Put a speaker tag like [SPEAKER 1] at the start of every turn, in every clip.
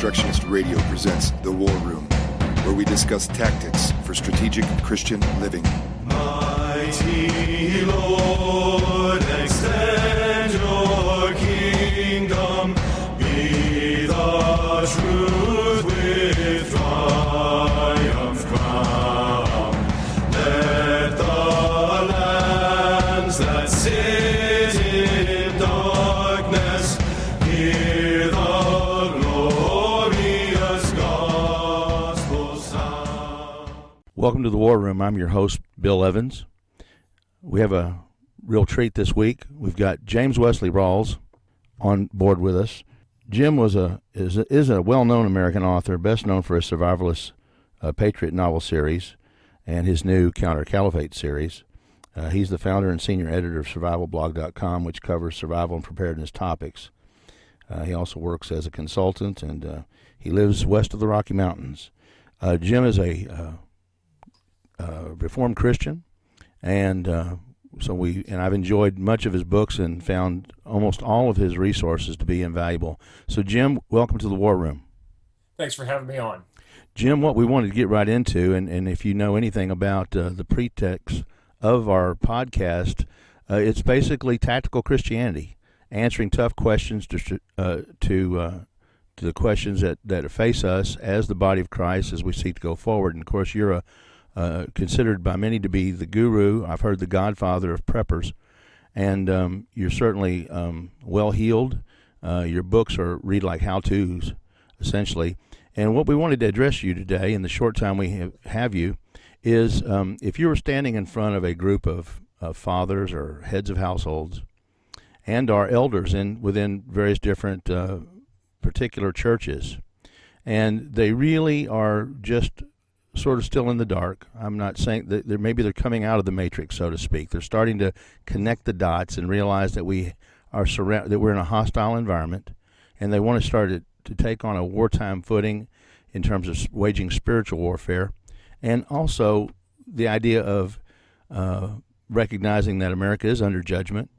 [SPEAKER 1] Constructionist Radio presents The War Room, where we discuss tactics for strategic Christian living.
[SPEAKER 2] Mighty Lord,
[SPEAKER 3] Welcome to the War Room. I'm your host, Bill Evans. We have a real treat this week. We've got James Wesley Rawles on board with us. Jim was a is a, is a well-known American author, best known for his survivalist uh, patriot novel series and his new Counter Caliphate series. Uh, he's the founder and senior editor of SurvivalBlog.com, which covers survival and preparedness topics. Uh, he also works as a consultant, and uh, he lives west of the Rocky Mountains. Uh, Jim is a uh, Reformed Christian, and uh, so we and I've enjoyed much of his books and found almost all of his resources to be invaluable. So, Jim, welcome to the War Room.
[SPEAKER 4] Thanks for having me on.
[SPEAKER 3] Jim, what we wanted to get right into, and, and if you know anything about uh, the pretext of our podcast, uh, it's basically tactical Christianity, answering tough questions to uh, to uh, to the questions that, that face us as the body of Christ as we seek to go forward. And of course, you're a uh, considered by many to be the guru. I've heard the godfather of preppers, and um, you're certainly um, well heeled. Uh, your books are read like how tos, essentially. And what we wanted to address you today, in the short time we have, have you, is um, if you were standing in front of a group of, of fathers or heads of households, and our elders in within various different uh, particular churches, and they really are just sort of still in the dark. I'm not saying that they're, maybe they're coming out of the matrix, so to speak. They're starting to connect the dots and realize that we are surround that we're in a hostile environment, and they want to start to, to take on a wartime footing in terms of waging spiritual warfare, and also the idea of uh, recognizing that America is under judgment,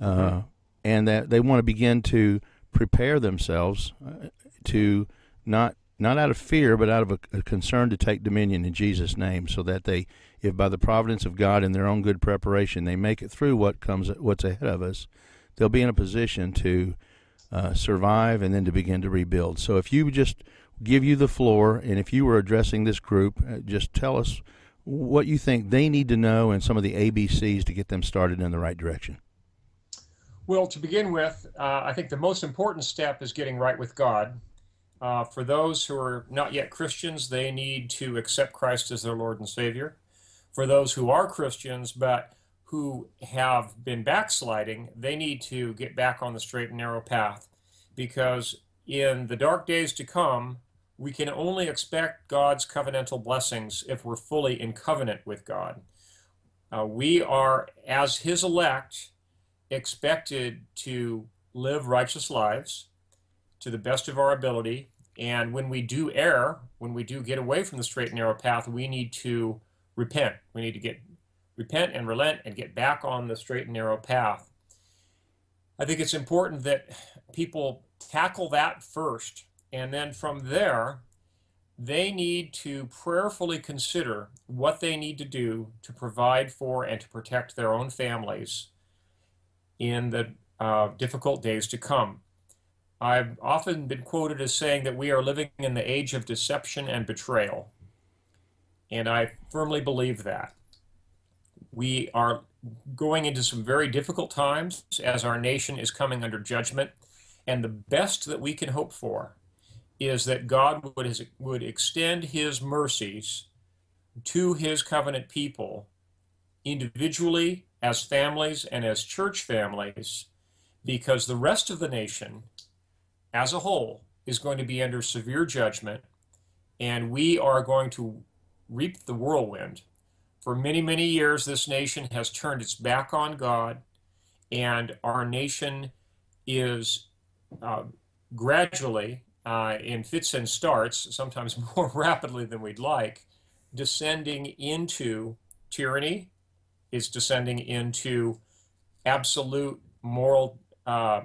[SPEAKER 3] uh, and that they want to begin to prepare themselves uh, to not not out of fear, but out of a, a concern to take dominion in Jesus' name, so that they, if by the providence of God and their own good preparation, they make it through what comes, what's ahead of us, they'll be in a position to uh, survive and then to begin to rebuild. So, if you just give you the floor, and if you were addressing this group, uh, just tell us what you think they need to know and some of the ABCs to get them started in the right direction.
[SPEAKER 4] Well, to begin with, uh, I think the most important step is getting right with God. Uh, for those who are not yet Christians, they need to accept Christ as their Lord and Savior. For those who are Christians but who have been backsliding, they need to get back on the straight and narrow path because in the dark days to come, we can only expect God's covenantal blessings if we're fully in covenant with God. Uh, we are, as His elect, expected to live righteous lives to the best of our ability. And when we do err, when we do get away from the straight and narrow path, we need to repent. We need to get repent and relent and get back on the straight and narrow path. I think it's important that people tackle that first, and then from there, they need to prayerfully consider what they need to do to provide for and to protect their own families in the uh, difficult days to come. I've often been quoted as saying that we are living in the age of deception and betrayal. And I firmly believe that. We are going into some very difficult times as our nation is coming under judgment. And the best that we can hope for is that God would, would extend his mercies to his covenant people individually, as families, and as church families, because the rest of the nation as a whole is going to be under severe judgment, and we are going to reap the whirlwind. For many, many years, this nation has turned its back on God, and our nation is uh, gradually, uh, in fits and starts, sometimes more rapidly than we'd like, descending into tyranny, is descending into absolute moral uh,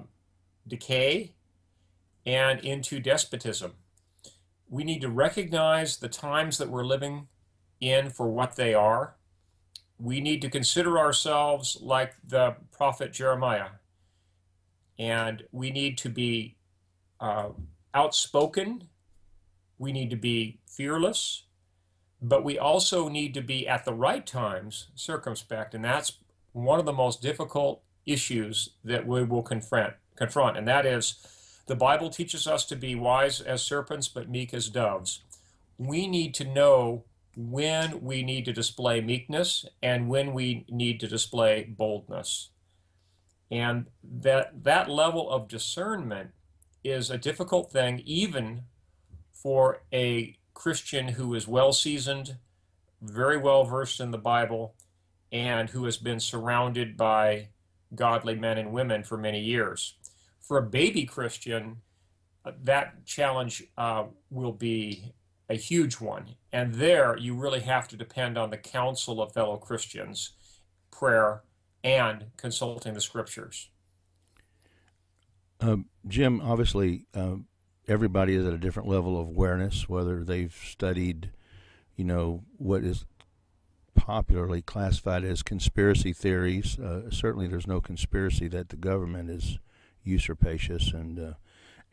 [SPEAKER 4] decay and into despotism. we need to recognize the times that we're living in for what they are. We need to consider ourselves like the prophet Jeremiah, and we need to be uh, outspoken. We need to be fearless, but we also need to be at the right times circumspect, and that's one of the most difficult issues that we will confront. Confront, and that is, the Bible teaches us to be wise as serpents but meek as doves. We need to know when we need to display meekness and when we need to display boldness. And that that level of discernment is a difficult thing even for a Christian who is well seasoned, very well versed in the Bible, and who has been surrounded by godly men and women for many years. For a baby Christian, uh, that challenge uh, will be a huge one. And there, you really have to depend on the counsel of fellow Christians, prayer, and consulting the scriptures.
[SPEAKER 3] Uh, Jim, obviously, uh, everybody is at a different level of awareness, whether they've studied, you know, what is popularly classified as conspiracy theories. Uh, certainly, there's no conspiracy that the government is usurpacious, and uh,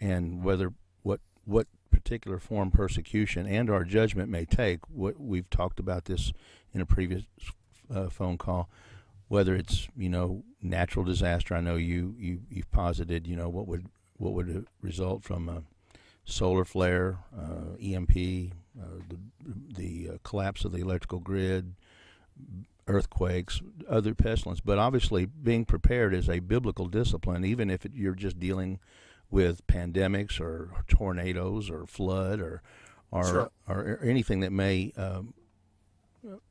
[SPEAKER 3] and whether what what particular form persecution and our judgment may take. What we've talked about this in a previous uh, phone call, whether it's you know natural disaster. I know you you you've posited you know what would what would result from a solar flare, uh, EMP, uh, the the uh, collapse of the electrical grid, earthquakes, other pestilence. But obviously, being prepared is a biblical discipline, even if it, you're just dealing with pandemics or tornadoes or flood or or,
[SPEAKER 4] Sure.
[SPEAKER 3] or anything that may um,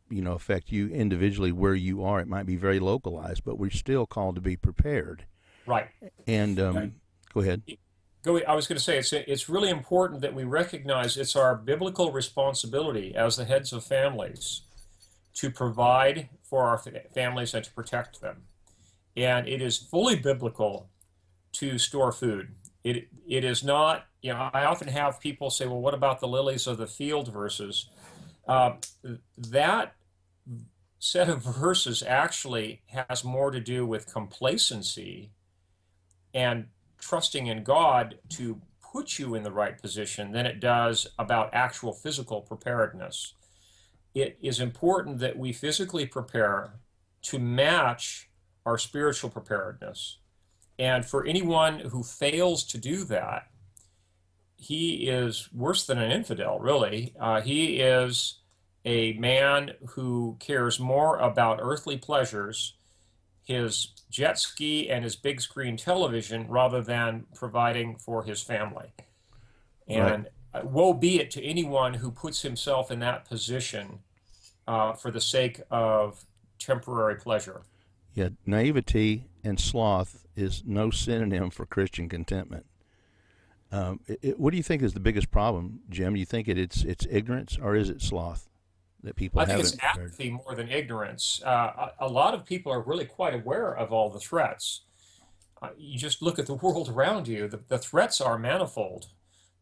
[SPEAKER 3] you know affect you individually where you are. It might be very localized, but we're still called to be prepared.
[SPEAKER 4] Right.
[SPEAKER 3] And um,
[SPEAKER 4] Okay.
[SPEAKER 3] go ahead.
[SPEAKER 4] Go, I was going to say it's it's really important that we recognize it's our biblical responsibility as the heads of families to provide for our families and to protect them. And it is fully biblical to store food. It it is not. You know, I often have people say, "Well, what about the lilies of the field verses?" Uh, that set of verses actually has more to do with complacency and trusting in God to put you in the right position than it does about actual physical preparedness. It is important that we physically prepare to match our spiritual preparedness. And for anyone who fails to do that, he is worse than an infidel, really. Uh, he is a man who cares more about earthly pleasures, his jet ski, and his big screen television rather than providing for his family. And uh, woe be it to anyone who puts himself in that position uh, for the sake of temporary pleasure.
[SPEAKER 3] Yeah, naivety and sloth is no synonym for Christian contentment. Um, it, it- what do you think is the biggest problem, Jim? Do you think it, it's it's ignorance or is it sloth that people
[SPEAKER 4] I think it's apathy more than ignorance. Uh, a, a lot of people are really quite aware of all the threats. Uh, you just look at the world around you, the, the threats are manifold,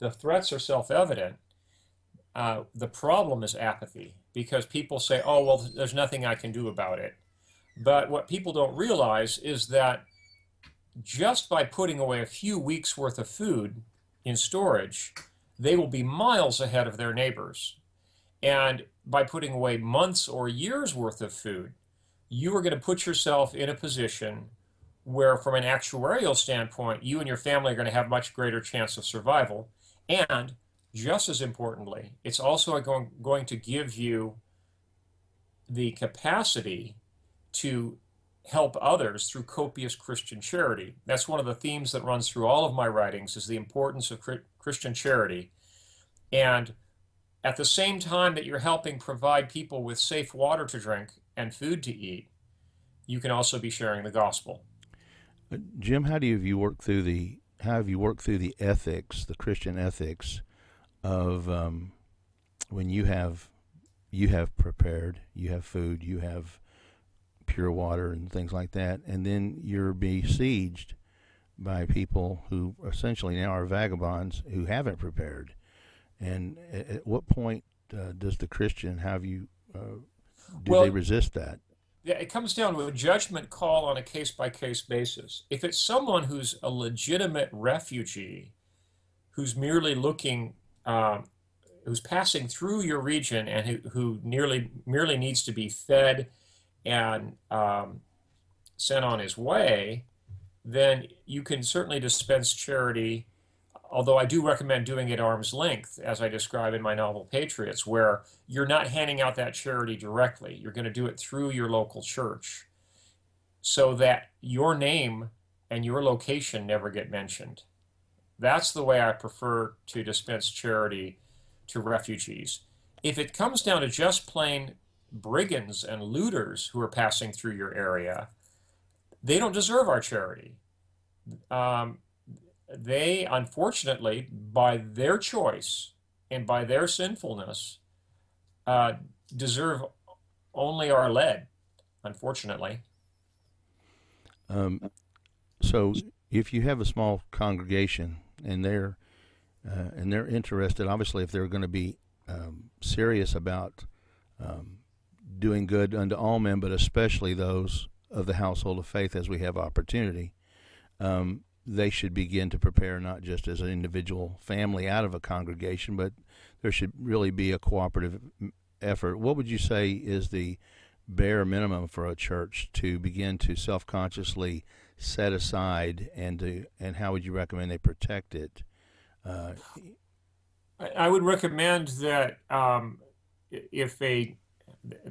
[SPEAKER 4] the threats are self evident. Uh, the problem is apathy because people say, oh, well, there's nothing I can do about it. But what people don't realize is that just by putting away a few weeks' worth of food in storage, they will be miles ahead of their neighbors. And by putting away months or years worth of food, you are going to put yourself in a position where, from an actuarial standpoint, you and your family are going to have much greater chance of survival. And just as importantly, it's also going, going to give you the capacity to help others through copious Christian charity. That's one of the themes that runs through all of my writings is the importance of Christian charity. And at the same time that you're helping provide people with safe water to drink and food to eat, you can also be sharing the gospel.
[SPEAKER 3] Uh, Jim, how do you, worked through the how have you worked through the ethics, the Christian ethics of um, when you have you have prepared, you have food, you have pure water and things like that, and then you're besieged by people who essentially now are vagabonds who haven't prepared, And at, at what point uh, does the Christian have you? Uh, do
[SPEAKER 4] Well-
[SPEAKER 3] they resist that?
[SPEAKER 4] Yeah, it comes down to a judgment call on a case by case basis. If it's someone who's a legitimate refugee, who's merely looking, um, who's passing through your region and who, who nearly merely needs to be fed and um, sent on his way, then you can certainly dispense charity. Although I do recommend doing it arm's length, as I describe in my novel Patriots, where you're not handing out that charity directly. You're going to do it through your local church so that your name and your location never get mentioned. That's the way I prefer to dispense charity to refugees. If it comes down to just plain brigands and looters who are passing through your area, they don't deserve our charity. Um, they, unfortunately, by their choice and by their sinfulness, uh, deserve only our lead, unfortunately.
[SPEAKER 3] Um, so if you have a small congregation and they're uh, and they're interested, obviously, if they're going to be um, serious about um, doing good unto all men, but especially those of the household of faith, as we have opportunity, um, they should begin to prepare not just as an individual family out of a congregation, but there should really be a cooperative effort. What would you say is the bare minimum for a church to begin to self-consciously set aside and to and how would you recommend they protect it uh,
[SPEAKER 4] I I would recommend that um, if a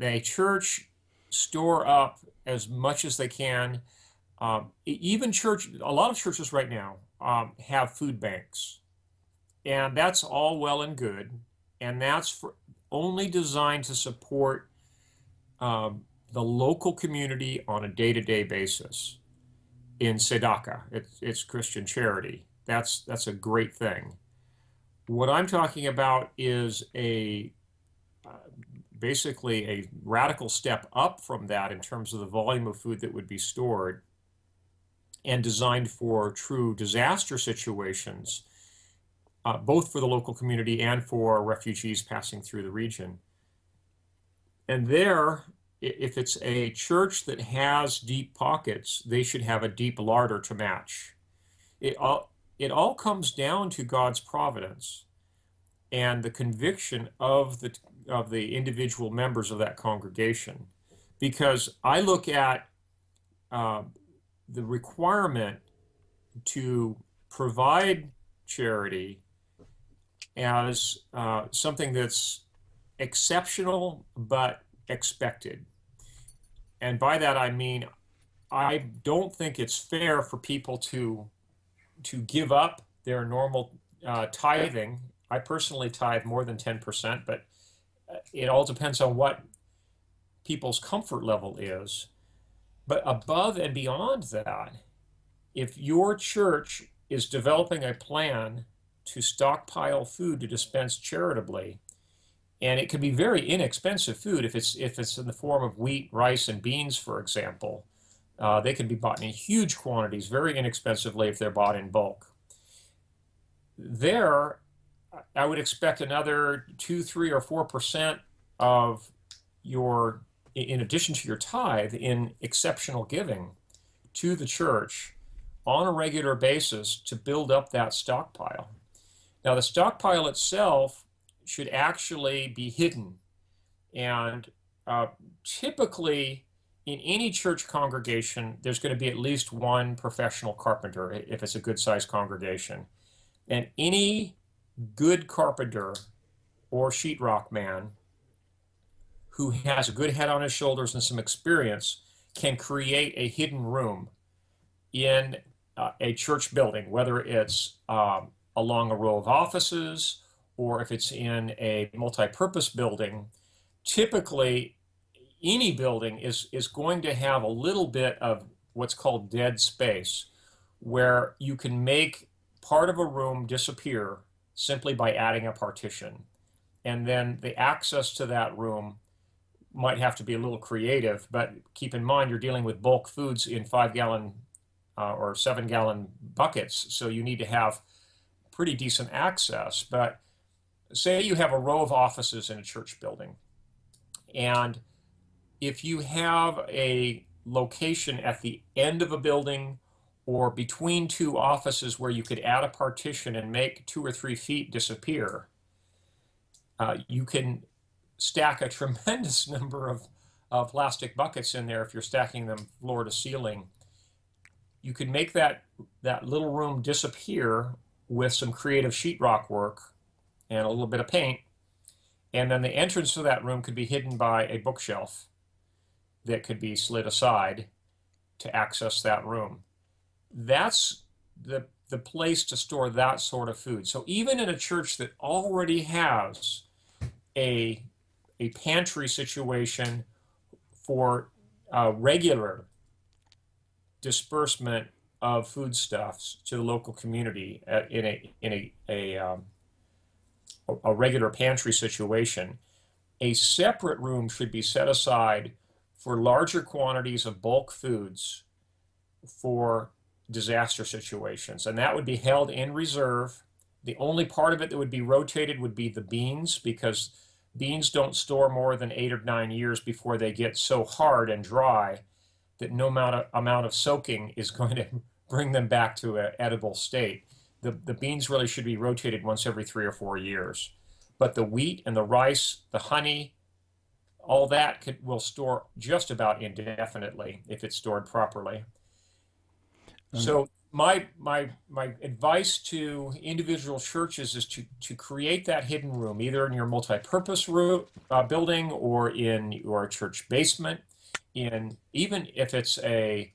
[SPEAKER 4] a church store up as much as they can, um, even church, a lot of churches right now um, have food banks, and that's all well and good, and that's for, only designed to support um, the local community on a day-to-day basis. In tzedakah, it's, it's Christian charity. That's that's a great thing. What I'm talking about is a uh, basically a radical step up from that in terms of the volume of food that would be stored and designed for true disaster situations, uh, both for the local community and for refugees passing through the region. And there, if it's a church that has deep pockets, they should have a deep larder to match. It all, it all comes down to God's providence and the conviction of the of the individual members of that congregation, because I look at uh, the requirement to provide charity as uh, something that's exceptional but expected, and by that I mean I don't think it's fair for people to to give up their normal uh, tithing. I personally tithe more than 10%, but uh, it all depends on what people's comfort level is. But above and beyond that, if your church is developing a plan to stockpile food to dispense charitably, and it can be very inexpensive food if it's if it's in the form of wheat, rice, and beans, for example. Uh, they can be bought in huge quantities very inexpensively if they're bought in bulk. There, I would expect another two, three, or four percent of your, in addition to your tithe, in exceptional giving to the church on a regular basis to build up that stockpile. Now, the stockpile itself should actually be hidden, and uh, typically in any church congregation, there's going to be at least one professional carpenter if it's a good sized congregation. And any good carpenter or sheetrock man who has a good head on his shoulders and some experience can create a hidden room in uh, a church building, whether it's um, along a row of offices or if it's in a multi purpose building. Typically, any building is is going to have a little bit of what's called dead space where you can make part of a room disappear simply by adding a partition and then the access to that room might have to be a little creative but keep in mind you're dealing with bulk foods in five gallon uh, or seven gallon buckets so you need to have pretty decent access. But say you have a row of offices in a church building, and if you have a location at the end of a building or between two offices where you could add a partition and make two or three feet disappear, uh, you can stack a tremendous number of, of plastic buckets in there if you're stacking them floor to ceiling. You can make that, that little room disappear with some creative sheetrock work and a little bit of paint. And then the entrance to that room could be hidden by a bookshelf that could be slid aside to access that room. That's the, the place to store that sort of food. So even in a church that already has a, a pantry situation for uh, regular disbursement of foodstuffs to the local community uh, in a in a a, um, a regular pantry situation, a separate room should be set aside for larger quantities of bulk foods for disaster situations, and that would be held in reserve. The only part of it that would be rotated would be the beans because beans don't store more than eight or nine years before they get so hard and dry that no amount of, amount of soaking is going to bring them back to an edible state. The, the beans really should be rotated once every three or four years. But the wheat and the rice, the honey, all that could, will store just about indefinitely if it's stored properly. So my my my advice to individual churches is to to create that hidden room either in your multi-purpose room, uh, building or in your church basement. In even if it's a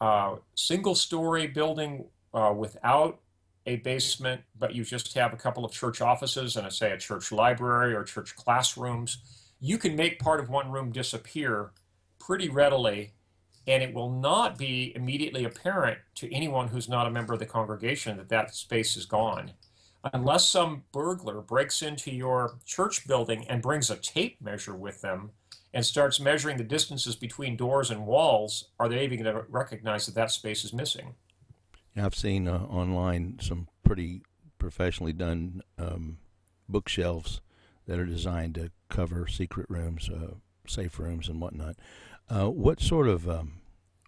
[SPEAKER 4] uh, single story building uh, without a basement but you just have a couple of church offices and a, say a church library or church classrooms you can make part of one room disappear pretty readily and it will not be immediately apparent to anyone who's not a member of the congregation that that space is gone. Unless some burglar breaks into your church building and brings a tape measure with them and starts measuring the distances between doors and walls, are they even going to recognize that that space is missing?
[SPEAKER 3] Yeah, I've seen uh, online some pretty professionally done um, bookshelves that are designed to cover secret rooms, uh, safe rooms, and whatnot. Uh, what sort of um,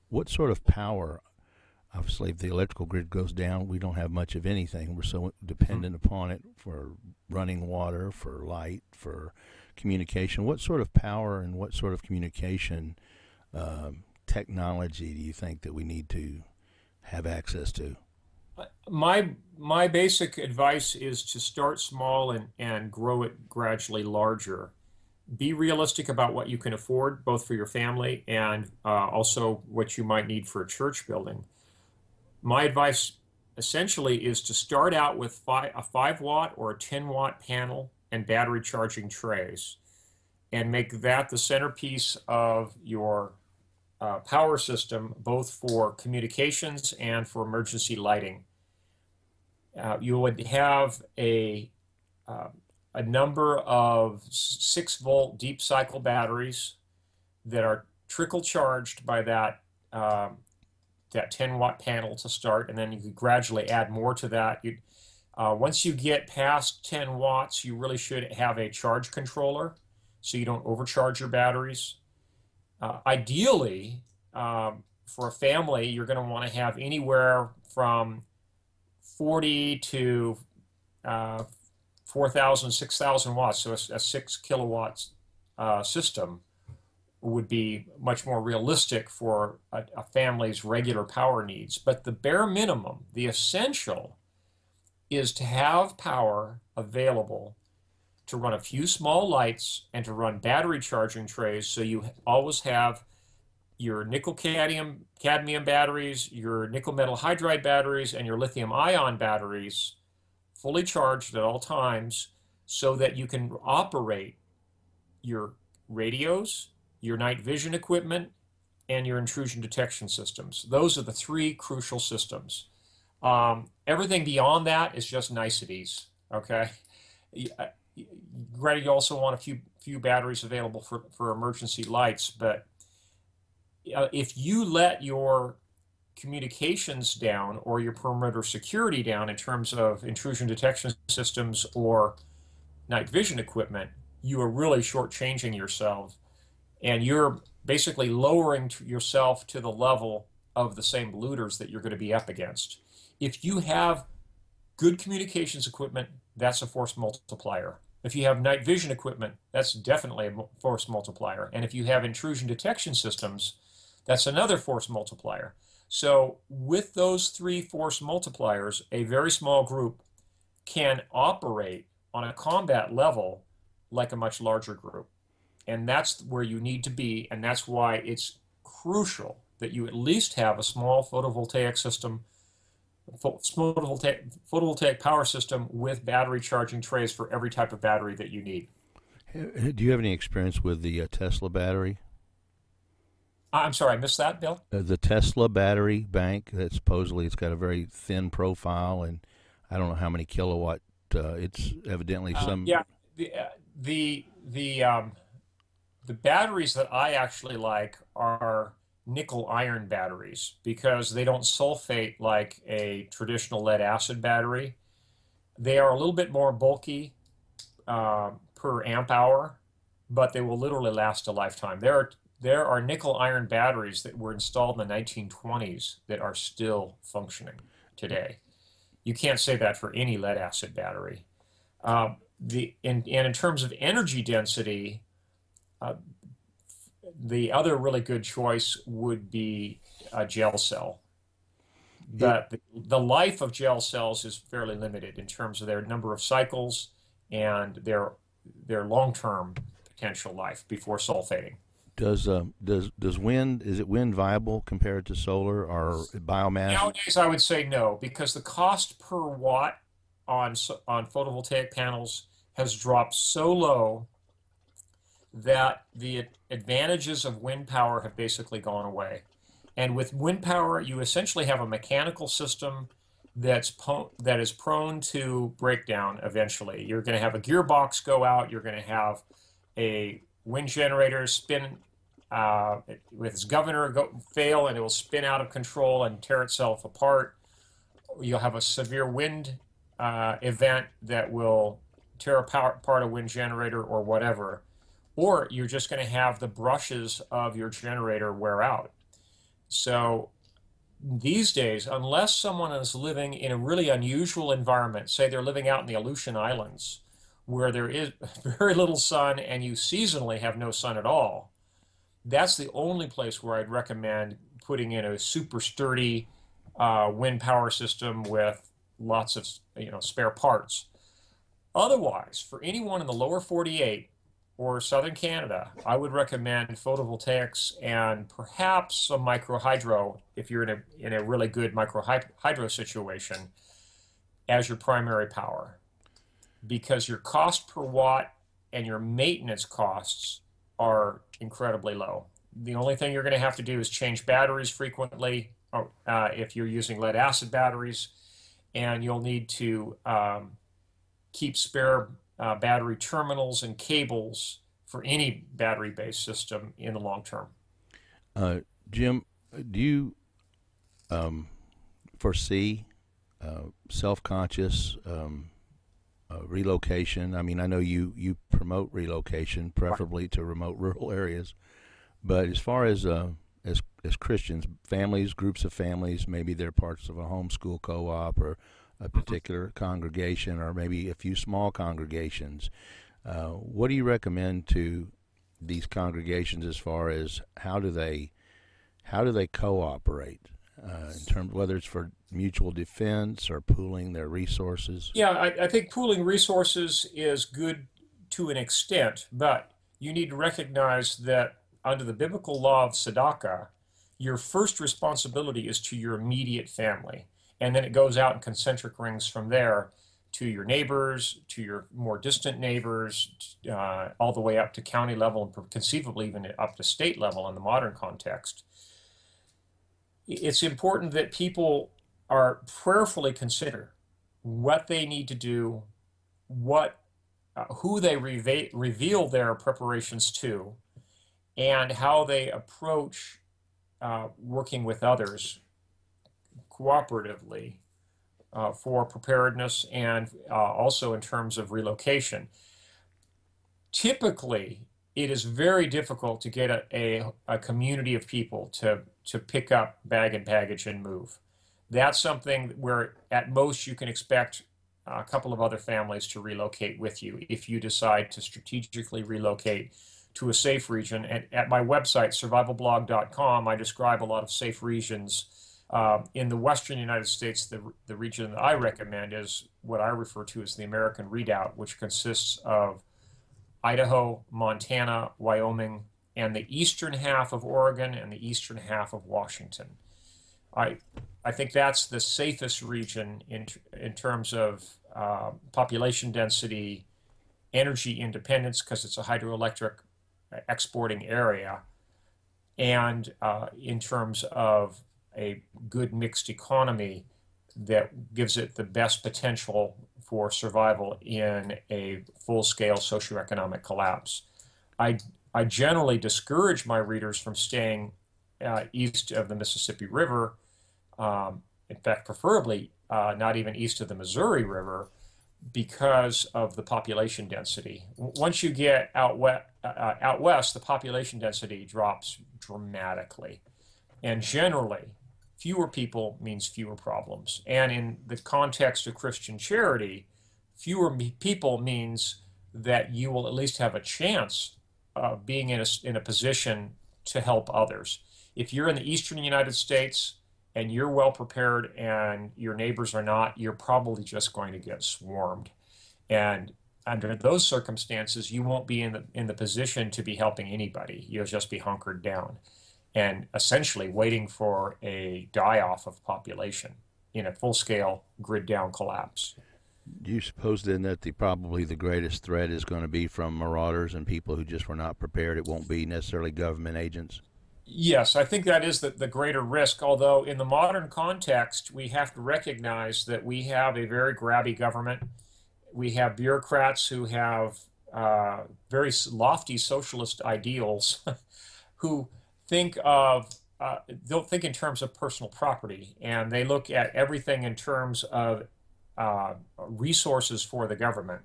[SPEAKER 3] what sort of power? Obviously, if the electrical grid goes down, we don't have much of anything. We're so dependent mm-hmm. upon it for running water, for light, for communication. What sort of power and what sort of communication um, technology do you think that we need to have access to?
[SPEAKER 4] My my basic advice is to start small and, and grow it gradually larger. Be realistic about what you can afford, both for your family and uh, also what you might need for a church building. My advice essentially is to start out with five, a 5 watt or a 10 watt panel and battery charging trays and make that the centerpiece of your uh, power system, both for communications and for emergency lighting. Uh, you would have a, uh, a number of 6 volt deep cycle batteries that are trickle charged by that um, that 10 watt panel to start, and then you could gradually add more to that. you uh, once you get past 10 watts, you really should have a charge controller so you don't overcharge your batteries. Uh, ideally, um, for a family, you're going to want to have anywhere from 40 to uh, 4,000, 6,000 watts, so a, a six kilowatts uh, system would be much more realistic for a, a, family's regular power needs. But the bare minimum, the essential, is to have power available to run a few small lights and to run battery charging trays so you always have your nickel cadmium cadmium batteries, your nickel metal hydride batteries, and your lithium ion batteries fully charged at all times so that you can operate your radios, your night vision equipment, and your intrusion detection systems. Those are the three crucial systems. Um, everything beyond that is just niceties. Okay. Uh, granted, you also want a few few batteries available for, for emergency lights, but uh, if you let your communications down or your perimeter security down in terms of intrusion detection systems or night vision equipment, you are really shortchanging yourself, and you're basically lowering yourself to the level of the same looters that you're going to be up against. If you have good communications equipment, that's a force multiplier. If you have night vision equipment, that's definitely a force multiplier. And if you have intrusion detection systems, that's another force multiplier. So, with those three force multipliers, a very small group can operate on a combat level like a much larger group. And that's where you need to be. And that's why it's crucial that you at least have a small photovoltaic system, photovoltaic, photovoltaic power system with battery charging trays for every type of battery that you need.
[SPEAKER 3] Do you have any experience with the uh, Tesla battery?
[SPEAKER 4] I'm sorry, I missed that, Bill.
[SPEAKER 3] Uh, the Tesla battery bank that supposedly it's got a very thin profile, and I don't know how many kilowatt. Uh, it's evidently
[SPEAKER 4] uh,
[SPEAKER 3] some.
[SPEAKER 4] yeah, the uh, the the um, the batteries that I actually like are nickel iron batteries because they don't sulfate like a traditional lead acid battery. They are a little bit more bulky uh, per amp hour, but they will literally last a lifetime. There are there are nickel iron batteries that were installed in the 1920s that are still functioning today. You can't say that for any lead acid battery. Uh, the in, and in terms of energy density, uh, the other really good choice would be a gel cell. But the, the life of gel cells is fairly limited in terms of their number of cycles and their their long-term potential life before sulfating.
[SPEAKER 3] Does uh, does does wind is it wind viable compared to solar or biomass?
[SPEAKER 4] Nowadays, I would say no because the cost per watt on on photovoltaic panels has dropped so low that the advantages of wind power have basically gone away. And with wind power, you essentially have a mechanical system that's po- that is prone to breakdown eventually. You're going to have a gearbox go out. You're going to have a wind generator spin uh, with its governor go, fail, and it will spin out of control and tear itself apart. You'll have a severe wind uh, event that will tear apart a wind generator or whatever or you're just going to have the brushes of your generator wear out. So these days, unless someone is living in a really unusual environment, say they're living out in the Aleutian Islands, where there is very little sun and you seasonally have no sun at all, that's the only place where I'd recommend putting in a super sturdy uh, wind power system with lots of you know spare parts. Otherwise, for anyone in the lower 48 or southern Canada, I would recommend photovoltaics and perhaps some micro hydro if you're in a, in a really good micro hydro situation as your primary power. Because your cost per watt and your maintenance costs are incredibly low. The only thing you're going to have to do is change batteries frequently uh, if you're using lead acid batteries, and you'll need to um, keep spare uh, battery terminals and cables for any battery based system in the long term.
[SPEAKER 3] Uh, Jim, do you um, foresee uh, self conscious um, uh, relocation? I mean, I know you, you promote relocation, preferably to remote rural areas, but as far as uh, as as Christians, families, groups of families, maybe they're parts of a homeschool co-op or a particular congregation or maybe a few small congregations. Uh, what do you recommend to these congregations as far as how do they how do they cooperate uh, in terms whether it's for mutual defense or pooling their resources?
[SPEAKER 4] Yeah, I, I think pooling resources is good to an extent, but you need to recognize that under the biblical law of tzedakah, your first responsibility is to your immediate family and then it goes out in concentric rings from there to your neighbors, to your more distant neighbors, uh, all the way up to county level and conceivably even up to state level in the modern context. It's important that people are prayerfully consider what they need to do, what uh, who they reva- reveal their preparations to, and how they approach uh, working with others cooperatively uh, for preparedness and uh, also in terms of relocation. typically, it is very difficult to get a, a, a community of people to, to pick up bag and baggage and move. That's something where, at most, you can expect a couple of other families to relocate with you if you decide to strategically relocate to a safe region. And at my website, survivalblog.com, I describe a lot of safe regions. Uh, in the western United States, the, the region that I recommend is what I refer to as the American Redoubt, which consists of Idaho, Montana, Wyoming, and the eastern half of Oregon and the eastern half of Washington. I, I think that's the safest region in, in terms of uh, population density, energy independence, because it's a hydroelectric exporting area, and uh, in terms of a good mixed economy that gives it the best potential for survival in a full scale socioeconomic collapse. I, I generally discourage my readers from staying uh, east of the Mississippi River, um, in fact, preferably uh, not even east of the Missouri River, because of the population density. Once you get out, we- uh, out west, the population density drops dramatically. And generally, fewer people means fewer problems. And in the context of Christian charity, fewer people means that you will at least have a chance of being in a, in a position to help others. If you're in the eastern United States and you're well prepared and your neighbors are not, you're probably just going to get swarmed. And under those circumstances, you won't be in the, in the position to be helping anybody. You'll just be hunkered down and essentially waiting for a die off of population in a full scale grid down collapse.
[SPEAKER 3] Do you suppose then that the probably the greatest threat is going to be from marauders and people who just were not prepared? It won't be necessarily government agents.
[SPEAKER 4] Yes, I think that is the, the greater risk. Although, in the modern context, we have to recognize that we have a very grabby government. We have bureaucrats who have uh, very lofty socialist ideals who think of uh, don't think in terms of personal property, and they look at everything in terms of uh, resources for the government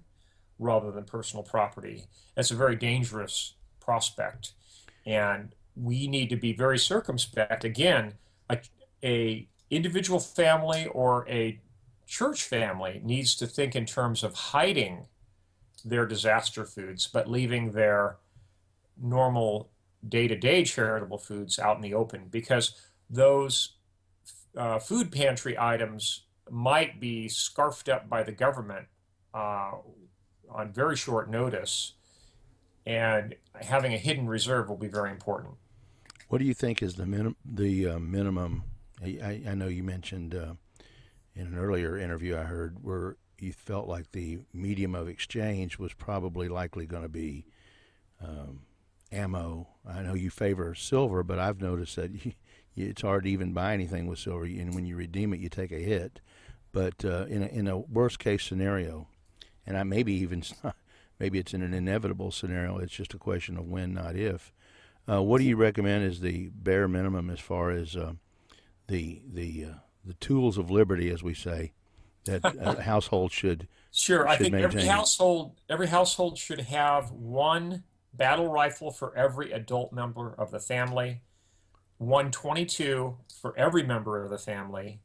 [SPEAKER 4] rather than personal property. That's a very dangerous prospect, and we need to be very circumspect. Again, a, a individual family or a church family needs to think in terms of hiding their disaster foods, but leaving their normal day-to-day charitable foods out in the open because those uh, food pantry items might be scarfed up by the government uh, on very short notice and having a hidden reserve will be very important
[SPEAKER 3] what do you think is the minim- the uh, minimum I, I, know you mentioned uh, in an earlier interview I heard where you felt like the medium of exchange was probably likely going to be um, ammo. I know you favor silver, but I've noticed that you, it's hard to even buy anything with silver, and when you redeem it, you take a hit. But uh, in a, in a worst case scenario, and I maybe even maybe it's in an inevitable scenario. It's just a question of when, not if. Uh, what do you recommend as the bare minimum as far as uh, the the uh, the tools of liberty, as we say, that a household should
[SPEAKER 4] sure.
[SPEAKER 3] Should
[SPEAKER 4] I think
[SPEAKER 3] maintain.
[SPEAKER 4] every household every household should have one battle rifle for every adult member of the family, 122 for every member of the family,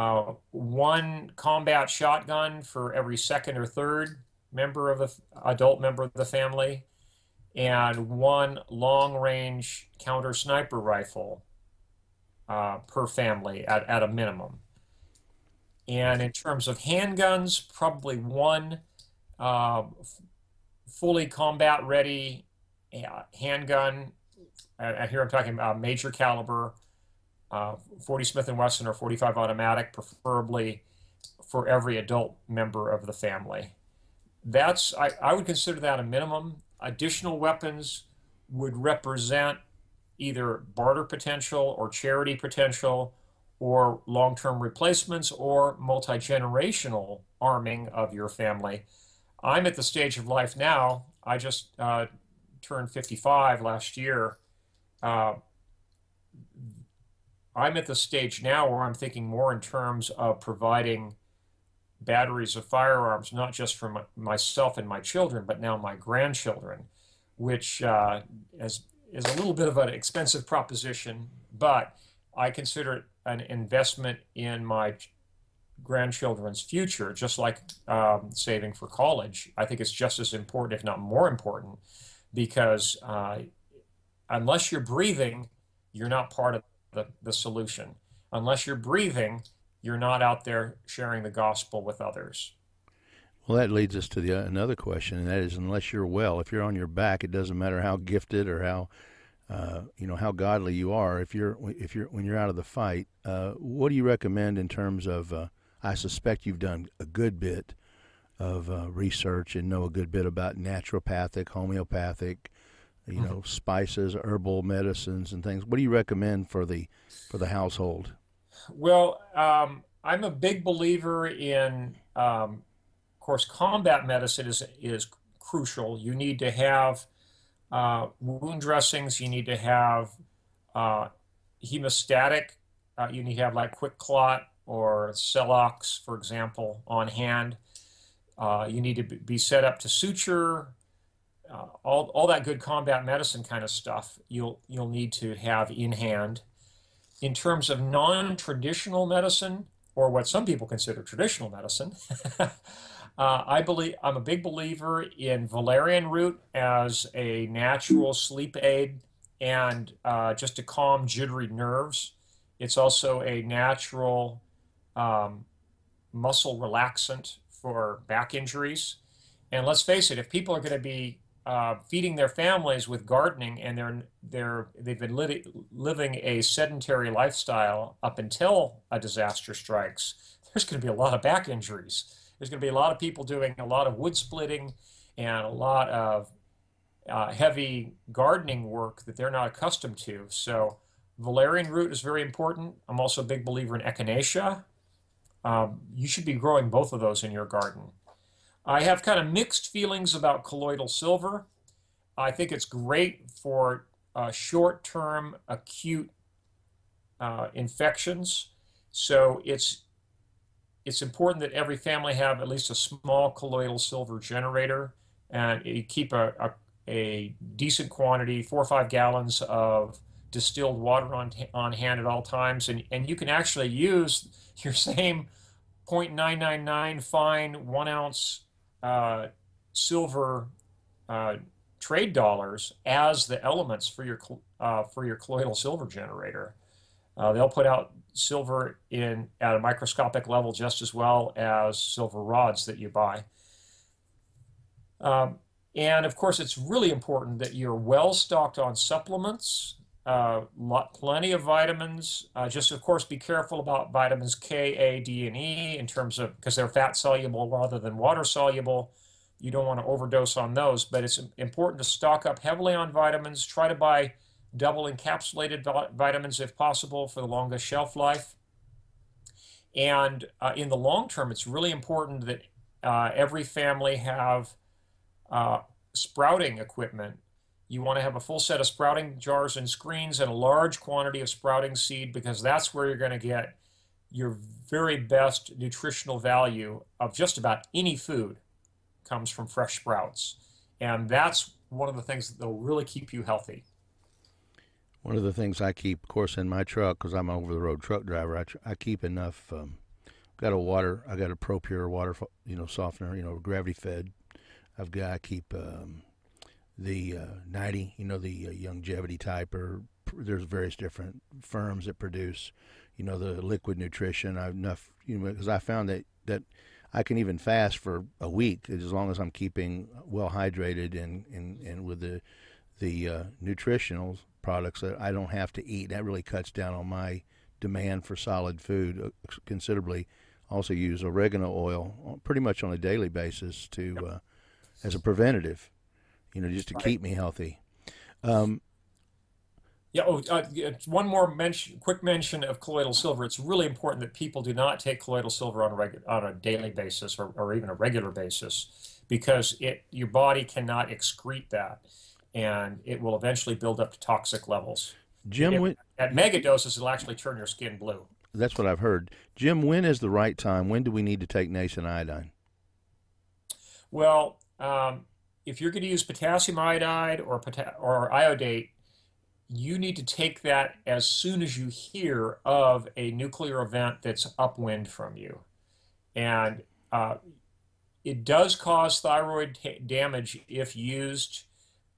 [SPEAKER 4] uh, one combat shotgun for every second or third member of the adult member of the family, and one long range counter sniper rifle uh, per family at, at a minimum. And in terms of handguns, probably one uh, fully combat ready uh, handgun. Uh, here I'm talking about major caliber, uh, 40 Smith and Wesson or 45 automatic, preferably for every adult member of the family. That's I, I would consider that a minimum. Additional weapons would represent either barter potential or charity potential or long-term replacements or multi-generational arming of your family I'm at the stage of life now. I just uh, turned 55 last year. Uh, I'm at the stage now where I'm thinking more in terms of providing batteries of firearms, not just for my, myself and my children, but now my grandchildren, which uh, is, is a little bit of an expensive proposition, but I consider it an investment in my grandchildren's future, just like um, saving for college. I think it's just as important, if not more important, because uh, unless you're breathing, you're not part of the, the solution. Unless you're breathing, you're not out there sharing the gospel with others.
[SPEAKER 3] Well, that leads us to the uh, another question, and that is, unless you're well, if you're on your back, it doesn't matter how gifted or how uh, you know how godly you are. If you're if you're when you're out of the fight, uh, what do you recommend in terms of? Uh, I suspect you've done a good bit of uh, research and know a good bit about naturopathic, homeopathic, you mm-hmm. know, spices, herbal medicines, and things. What do you recommend for the for the household?
[SPEAKER 4] Well, um, I'm a big believer in, um, of course, combat medicine is is crucial. You need to have uh, wound dressings. You need to have uh, hemostatic. Uh, you need to have like QuikClot or Celox, for example, on hand. Uh, you need to be set up to suture. Uh, all, all that good combat medicine kind of stuff you'll you'll need to have in hand in terms of non-traditional medicine, or what some people consider traditional medicine, uh, I believe I'm a big believer in valerian root as a natural sleep aid and uh, just to calm jittery nerves. It's also a natural um, muscle relaxant for back injuries. And let's face it, if people are going to be uh, feeding their families with gardening, and they're they're they've been li- living a sedentary lifestyle up until a disaster strikes. There's going to be a lot of back injuries. There's going to be a lot of people doing a lot of wood splitting and a lot of uh, heavy gardening work that they're not accustomed to. So valerian root is very important. I'm also a big believer in echinacea. Um, you should be growing both of those in your garden. I have kind of mixed feelings about colloidal silver. I think it's great for uh, short term acute uh, infections. So it's it's important that every family have at least a small colloidal silver generator and you keep a, a, a decent quantity, four or five gallons of distilled water on, on hand at all times. And, and you can actually use your same 0.999 fine one ounce uh, silver uh, trade dollars as the elements for your uh, for your colloidal silver generator. Uh, they'll put out silver in at a microscopic level just as well as silver rods that you buy. Um, and of course, it's really important that you're well stocked on supplements, uh, lot, plenty of vitamins. Uh, just of course, be careful about vitamins K, A, D, and E in terms of because they're fat soluble rather than water soluble. You don't want to overdose on those, but it's important to stock up heavily on vitamins. Try to buy double encapsulated vitamins if possible for the longest shelf life. And uh, in the long term, it's really important that uh, every family have uh, sprouting equipment you want to have a full set of sprouting jars and screens and a large quantity of sprouting seed because that's where you're going to get your very best nutritional value of just about any food comes from fresh sprouts. And that's one of the things that will really keep you healthy.
[SPEAKER 3] One of the things I keep, of course, in my truck because I'm an over-the-road truck driver. I, tr- I keep enough. Um, got a water. I got a ProPure water, you know, softener. You know, gravity fed. I've got. I keep um, the uh, 90, you know, the uh, longevity type, or there's various different firms that produce, you know, the liquid nutrition. I've enough, you know, because I found that that I can even fast for a week as long as I'm keeping well hydrated and, and, and with the the uh, nutritional products that I don't have to eat. That really cuts down on my demand for solid food uh, considerably. Also use oregano oil pretty much on a daily basis to uh, as a preventative you know, just to right. keep me healthy. Um,
[SPEAKER 4] yeah. Oh, uh, one more mention, quick mention of colloidal silver. It's really important that people do not take colloidal silver on a regu- on a daily basis or, or even a regular basis, because it your body cannot excrete that, and it will eventually build up to toxic levels.
[SPEAKER 3] Jim,
[SPEAKER 4] it, at mega doses, it'll actually turn your skin blue.
[SPEAKER 3] that's what I've heard. Jim, when is the right time? When do we need to take nascent iodine?
[SPEAKER 4] Well, um, if you're going to use potassium iodide or pota- or iodate, you need to take that as soon as you hear of a nuclear event that's upwind from you, and uh, it does cause thyroid t- damage if used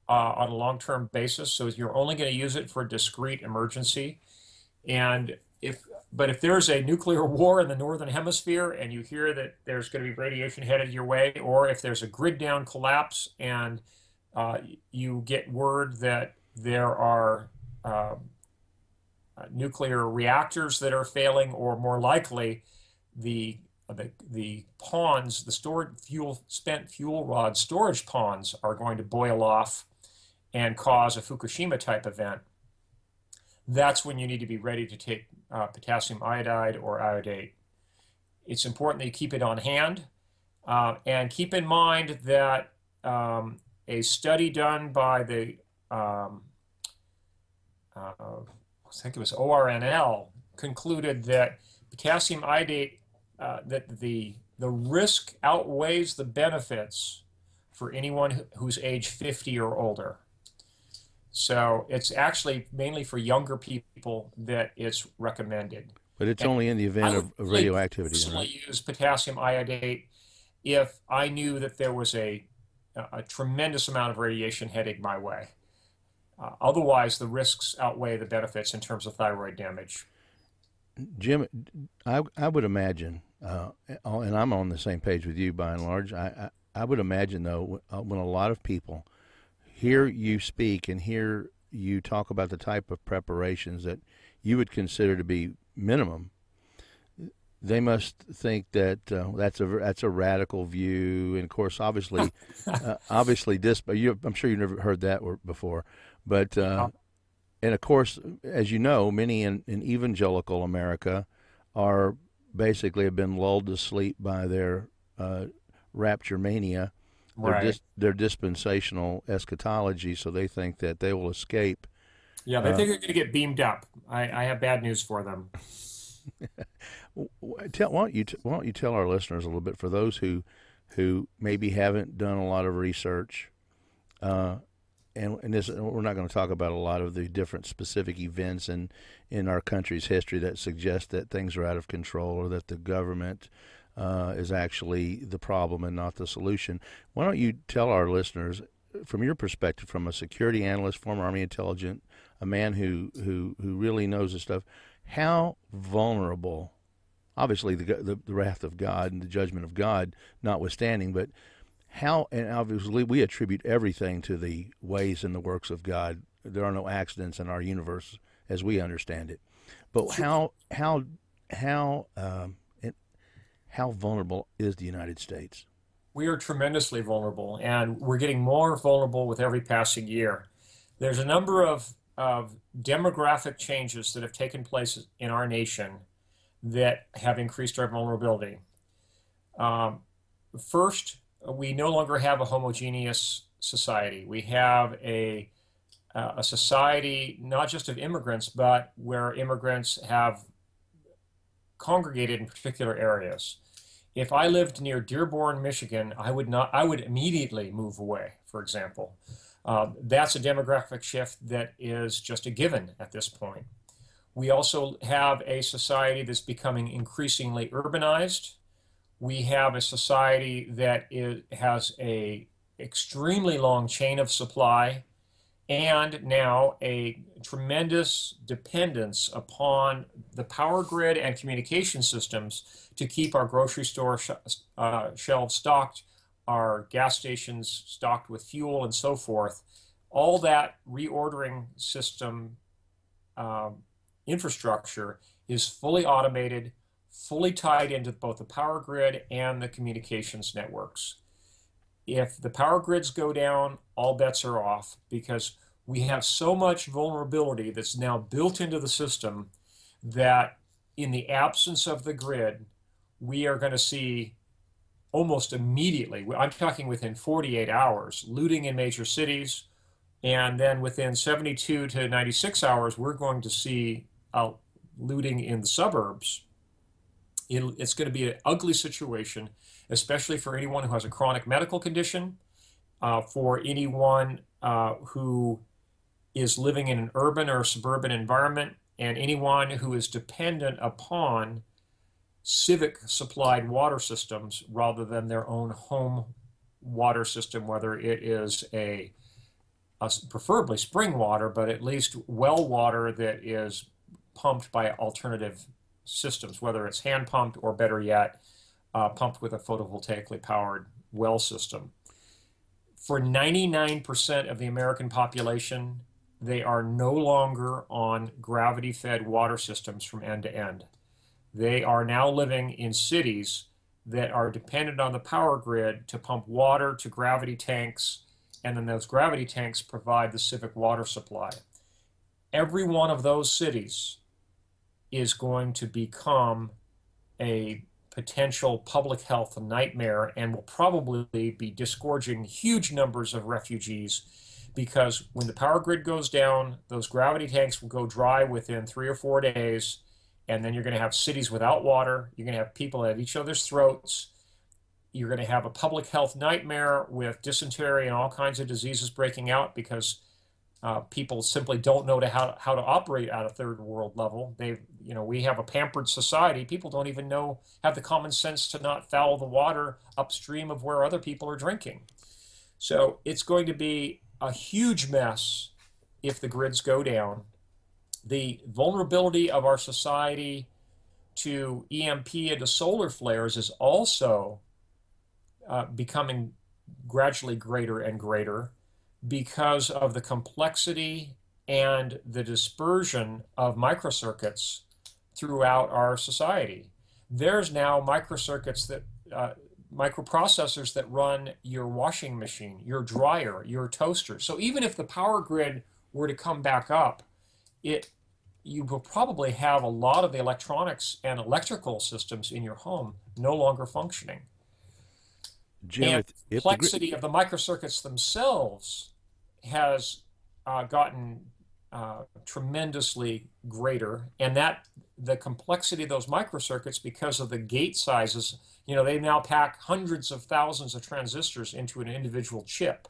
[SPEAKER 4] uh, on a long-term basis. So you're only going to use it for a discrete emergency, and if but if there's a nuclear war in the northern hemisphere and you hear that there's going to be radiation headed your way, or if there's a grid down collapse and uh, you get word that there are uh, nuclear reactors that are failing, or more likely, the the, the ponds, the stored fuel, spent fuel rod storage ponds are going to boil off and cause a Fukushima type event. That's when you need to be ready to take uh, potassium iodide or iodate. It's important that you keep it on hand uh, and keep in mind that um, a study done by the, um, uh, I think it was ORNL, concluded that potassium iodate, uh, that the, the risk outweighs the benefits for anyone who's age 50 or older. So it's actually mainly for younger people that it's recommended.
[SPEAKER 3] But it's and only in the event of, of radioactivity.
[SPEAKER 4] I personally right? use potassium iodate if I knew that there was a, a tremendous amount of radiation heading my way. Uh, otherwise, the risks outweigh the benefits in terms of thyroid damage.
[SPEAKER 3] Jim, I, I would imagine, uh, and I'm on the same page with you by and large. I, I, I would imagine, though, when a lot of people hear you speak and hear you talk about the type of preparations that you would consider to be minimum, they must think that uh, that's a that's a radical view. And of course, obviously, uh, obviously, this. But you, I'm sure you've never heard that before. But uh, and of course, as you know, many in, in evangelical America are basically have been lulled to sleep by their uh, rapture mania
[SPEAKER 4] Right.
[SPEAKER 3] They're, dis- they're dispensational eschatology, so they think that they will escape.
[SPEAKER 4] Yeah, they uh, think they're going to get beamed up. I, I have bad news for them.
[SPEAKER 3] tell, why don't you t- why don't you tell our listeners a little bit for those who who maybe haven't done a lot of research, uh, and, and this, we're not going to talk about a lot of the different specific events in in our country's history that suggest that things are out of control or that the government uh, is actually the problem and not the solution. Why don't you tell our listeners, from your perspective, from a security analyst, former Army intelligence, a man who who who really knows this stuff, how vulnerable? Obviously, the, the the wrath of God and the judgment of God, notwithstanding, but how and obviously we attribute everything to the ways and the works of God. There are no accidents in our universe as we understand it. But how how how um, how vulnerable is the United States?
[SPEAKER 4] We are tremendously vulnerable, and we're getting more vulnerable with every passing year. There's a number of, of demographic changes that have taken place in our nation that have increased our vulnerability. Um, first, we no longer have a homogeneous society. We have a, uh, a society not just of immigrants, but where immigrants have congregated in particular areas. If I lived near Dearborn, Michigan, I would not. I would immediately move away. For example, um, that's a demographic shift that is just a given at this point. We also have a society that's becoming increasingly urbanized. We have a society that is, has a extremely long chain of supply and now a tremendous dependence upon the power grid and communication systems to keep our grocery store sh- uh, shelves stocked, our gas stations stocked with fuel, and so forth. All that reordering system um, infrastructure is fully automated, fully tied into both the power grid and the communications networks if the power grids go down, all bets are off because we have so much vulnerability that's now built into the system that in the absence of the grid, we are going to see almost immediately, I'm talking within 48 hours, looting in major cities. And then within 72 to 96 hours, we're going to see a looting in the suburbs, it, it's going to be an ugly situation, especially for anyone who has a chronic medical condition, uh, for anyone uh, who is living in an urban or suburban environment, and anyone who is dependent upon civic supplied water systems rather than their own home water system, whether it is a, a, preferably spring water, but at least well water that is pumped by alternative systems, whether it's hand pumped or better yet, uh, pumped with a photovoltaically powered well system. For 99% of the American population, they are no longer on gravity fed water systems from end to end. They are now living in cities that are dependent on the power grid to pump water to gravity tanks, and then those gravity tanks provide the civic water supply. Every one of those cities is going to become a potential public health nightmare and will probably be disgorging huge numbers of refugees because when the power grid goes down, those gravity tanks will go dry within three or four days and then you're going to have cities without water. You're going to have people at each other's throats. You're going to have a public health nightmare with dysentery and all kinds of diseases breaking out because uh, people simply don't know to how, how to operate at a third world level. They, you know, we have a pampered society. People don't even know have the common sense to not foul the water upstream of where other people are drinking. So it's going to be a huge mess if the grids go down the vulnerability of our society to EMP and to solar flares is also uh, becoming gradually greater and greater because of the complexity and the dispersion of microcircuits throughout our society. There's now microcircuits that, uh, microprocessors that run your washing machine, your dryer, your toaster. So even if the power grid were to come back up, it you will probably have a lot of the electronics and electrical systems in your home no longer functioning. Jim, and if complexity the... of the microcircuits themselves has uh, gotten uh, tremendously greater, and that the complexity of those microcircuits because of the gate sizes, you know, they now pack hundreds of thousands of transistors into an individual chip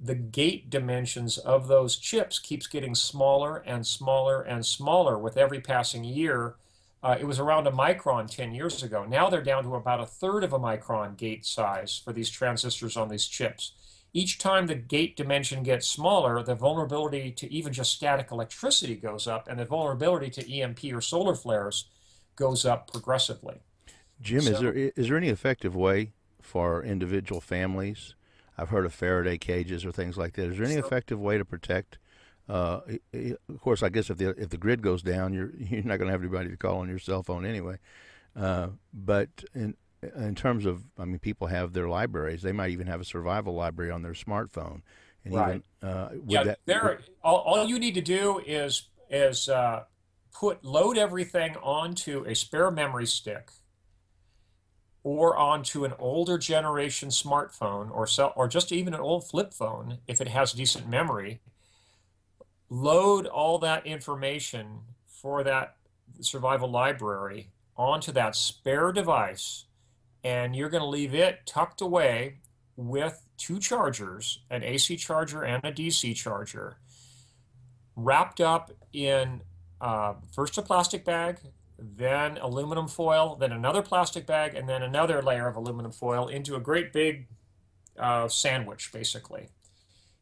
[SPEAKER 4] the gate dimensions of those chips keeps getting smaller and smaller and smaller with every passing year. Uh, it was around a micron 10 years ago. Now they're down to about a third of a micron gate size for these transistors on these chips. Each time the gate dimension gets smaller, the vulnerability to even just static electricity goes up, and the vulnerability to EMP or solar flares goes up progressively.
[SPEAKER 3] Jim, so, is there is there any effective way for individual families I've heard of Faraday cages or things like that. Is there any effective way to protect? Uh, of course, I guess if the if the grid goes down, you're you're not going to have anybody to call on your cell phone anyway. Uh, but in in terms of, I mean, people have their libraries. They might even have a survival library on their smartphone.
[SPEAKER 4] And right. Even, uh, yeah. That, there. All, all you need to do is is uh, put load everything onto a spare memory stick or onto an older generation smartphone or cell, or just even an old flip phone if it has decent memory load all that information for that survival library onto that spare device and you're going to leave it tucked away with two chargers an AC charger and a DC charger wrapped up in uh, first a plastic bag then aluminum foil, then another plastic bag, and then another layer of aluminum foil into a great big uh, sandwich, basically.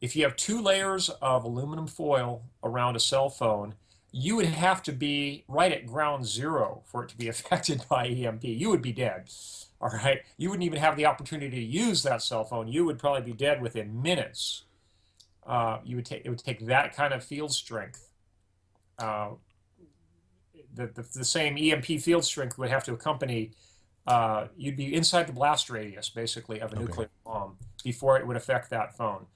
[SPEAKER 4] If you have two layers of aluminum foil around a cell phone, you would have to be right at ground zero for it to be affected by EMP. You would be dead. All right. You wouldn't even have the opportunity to use that cell phone. You would probably be dead within minutes. Uh, you would take it would take that kind of field strength uh, the, the, the, same EMP field strength would have to accompany, uh, you'd be inside the blast radius, basically, of a okay. nuclear bomb before it would affect that phone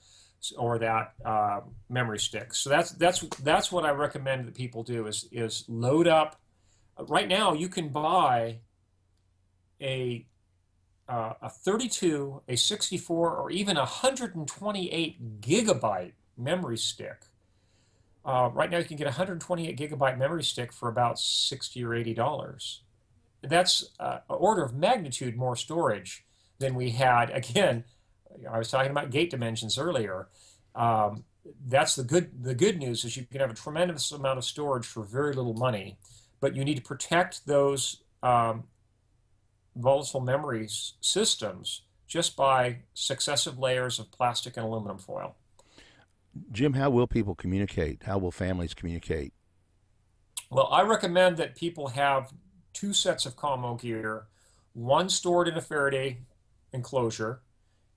[SPEAKER 4] or that uh, memory stick. So that's that's that's what I recommend that people do is is load up. Right now, you can buy a uh, a 32, a 64, or even a 128 gigabyte memory stick Uh, right now, you can get a 128 gigabyte memory stick for about 60 or 80 dollars. That's uh, an order of magnitude more storage than we had. Again, I was talking about gate dimensions earlier. Um, that's the good. The good news is you can have a tremendous amount of storage for very little money, but you need to protect those um, volatile memory systems just by successive layers of plastic and aluminum foil.
[SPEAKER 3] Jim, how will people communicate? How will families communicate?
[SPEAKER 4] Well, I recommend that people have two sets of commo gear, one stored in a Faraday enclosure,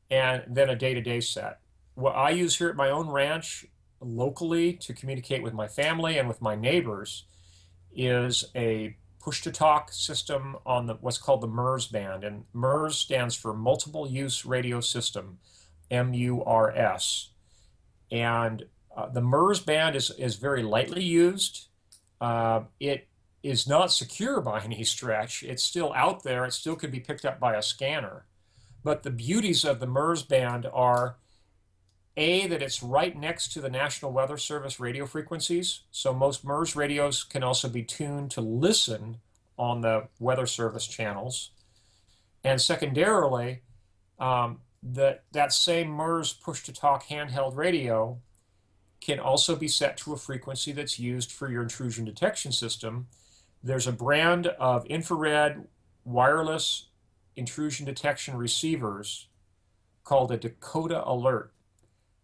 [SPEAKER 4] and then a day-to-day set. What I use here at my own ranch locally to communicate with my family and with my neighbors is a push-to-talk system on the what's called the MURS band, and MURS stands for Multiple Use Radio System, M-U-R-S, and uh, the MURS band is is very lightly used. Uh, it is not secure by any stretch. It's still out there. It still can be picked up by a scanner. But the beauties of the MURS band are a, that it's right next to the National Weather Service radio frequencies. So most MURS radios can also be tuned to listen on the Weather Service channels. And secondarily, um, that, that same MURS push to talk handheld radio can also be set to a frequency that's used for your intrusion detection system. There's a brand of infrared wireless intrusion detection receivers called a Dakota Alert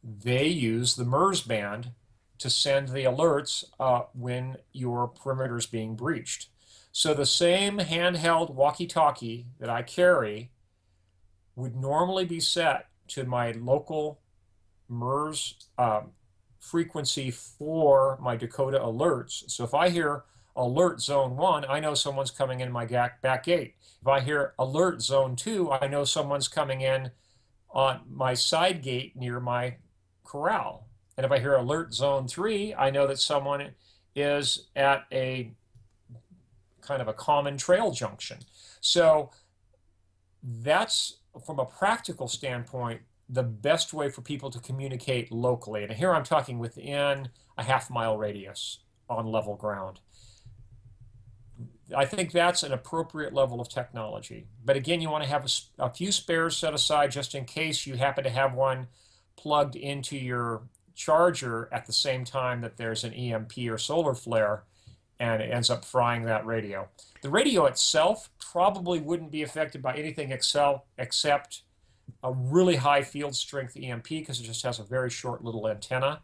[SPEAKER 4] they use the MURS band to send the alerts uh, when your perimeter is being breached. So the same handheld walkie-talkie that I carry would normally be set to my local MURS um, frequency for my Dakota alerts. So if I hear alert zone one, I know someone's coming in my back gate. If I hear alert zone two, I know someone's coming in on my side gate near my corral. And if I hear alert zone three, I know that someone is at a kind of a common trail junction. So that's from a practical standpoint the best way for people to communicate locally. And here I'm talking within a half mile radius on level ground. I think that's an appropriate level of technology. But again, you want to have a, a few spares set aside just in case you happen to have one plugged into your charger at the same time that there's an EMP or solar flare and it ends up frying that radio. The radio itself probably wouldn't be affected by anything excel, except a really high field strength EMP because it just has a very short little antenna.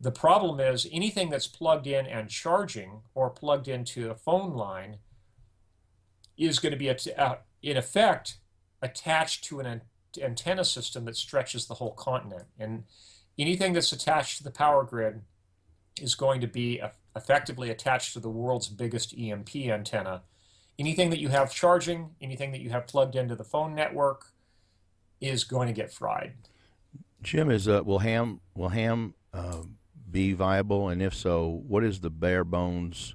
[SPEAKER 4] The problem is anything that's plugged in and charging or plugged into a phone line is going to be, uh, in effect, attached to an antenna system that stretches the whole continent. And anything that's attached to the power grid is going to be effectively attached to the world's biggest EMP antenna. Anything that you have charging, anything that you have plugged into the phone network is going to get fried.
[SPEAKER 3] Jim, is uh, will ham will ham uh, be viable, and if so, what is the bare bones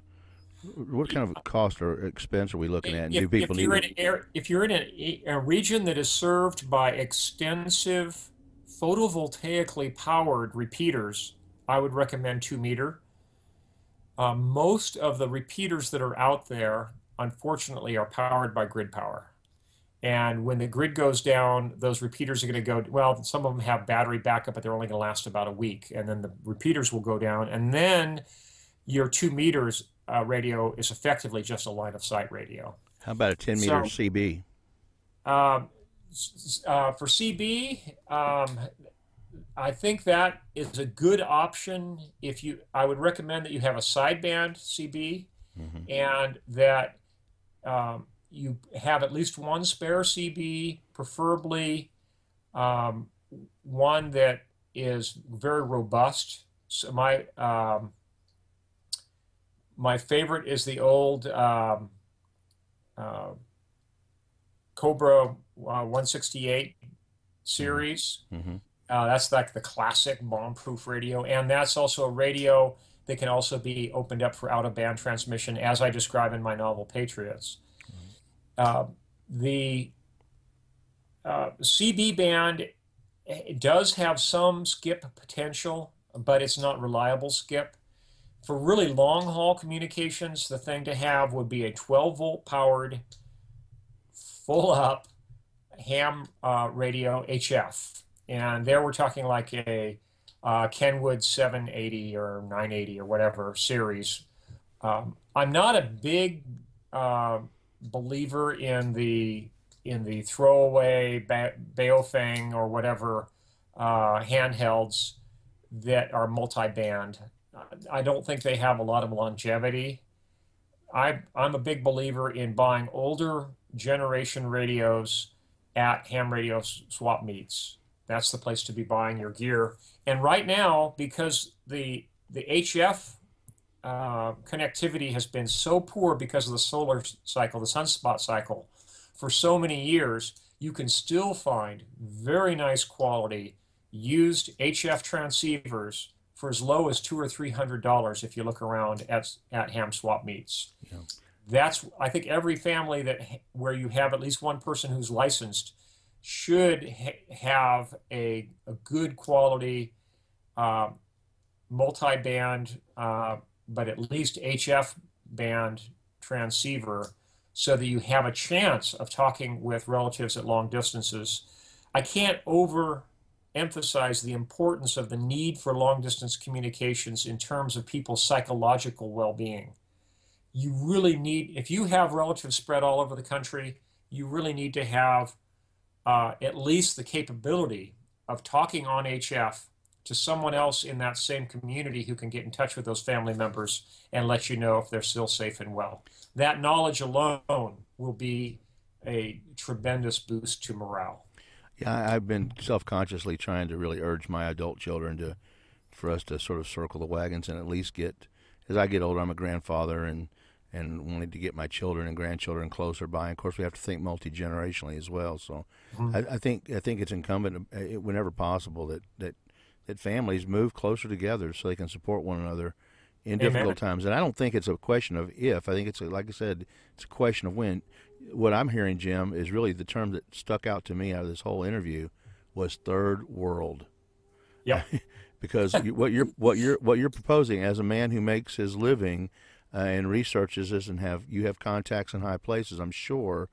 [SPEAKER 3] what kind of cost or expense are we looking at?
[SPEAKER 4] If, if you're, in a, if you're in a, a region that is served by extensive photovoltaically powered repeaters, I would recommend two meter. Uh, most of the repeaters that are out there, unfortunately, are powered by grid power. And when the grid goes down, those repeaters are going to go. Well, some of them have battery backup, but they're only going to last about a week. And then the repeaters will go down. And then your two meters uh, radio is effectively just a line of sight radio.
[SPEAKER 3] How about a 10 meter so, CB?
[SPEAKER 4] Um, uh, for CB, um, I think that is a good option. If you, I would recommend that you have a sideband CB, mm-hmm. and that um, you have at least one spare CB, preferably um, one that is very robust. So my um, my favorite is the old um, uh, Cobra uh, 168 series. Mm-hmm. Uh, that's like the classic bomb-proof radio, and that's also a radio that can also be opened up for out-of-band transmission, as I describe in my novel Patriots. Mm-hmm. the uh, CB band does have some skip potential but it's not reliable, Skip. For really long haul communications, the thing to have would be a 12 volt powered, full up ham uh, radio HF. And there we're talking like a uh, Kenwood 780 or 980 or whatever series. Um, I'm not a big uh, believer in the in the throwaway ba- Baofeng or whatever uh, handhelds that are multi-band. I don't think they have a lot of longevity. I, I'm a big believer in buying older generation radios at ham radio swap meets. That's the place to be buying your gear. And right now, because the the HF uh, connectivity has been so poor because of the solar cycle, the sunspot cycle, for so many years, you can still find very nice quality used HF transceivers for as low as two or three hundred dollars if you look around at at ham swap meets. Yeah. That's I think every family that where you have at least one person who's licensed should ha- have a, a good quality uh, multi-band, uh, but at least HF band transceiver so that you have a chance of talking with relatives at long distances. I can't overemphasize the importance of the need for long distance communications in terms of people's psychological well being. You really need, if you have relatives spread all over the country, you really need to have uh, at least the capability of talking on HF to someone else in that same community who can get in touch with those family members and let you know if they're still safe and well. That knowledge alone will be a tremendous boost to morale.
[SPEAKER 3] Yeah, I've been self-consciously trying to really urge my adult children to, for us to sort of circle the wagons and at least get, as I get older, I'm a grandfather and and wanted to get my children and grandchildren closer by. And of course, we have to think multi generationally as well. So, mm-hmm. I, I, think I think it's incumbent, uh, whenever possible, that that that families move closer together so they can support one another in Amen. difficult times. And I don't think it's a question of if. I think it's a, like I said, it's a question of when. What I'm hearing, Jim, is really the term that stuck out to me out of this whole interview was third world.
[SPEAKER 4] Yeah.
[SPEAKER 3] because what you're what you're what you're proposing as a man who makes his living uh, and researches this and have you have contacts in high places, I'm sure.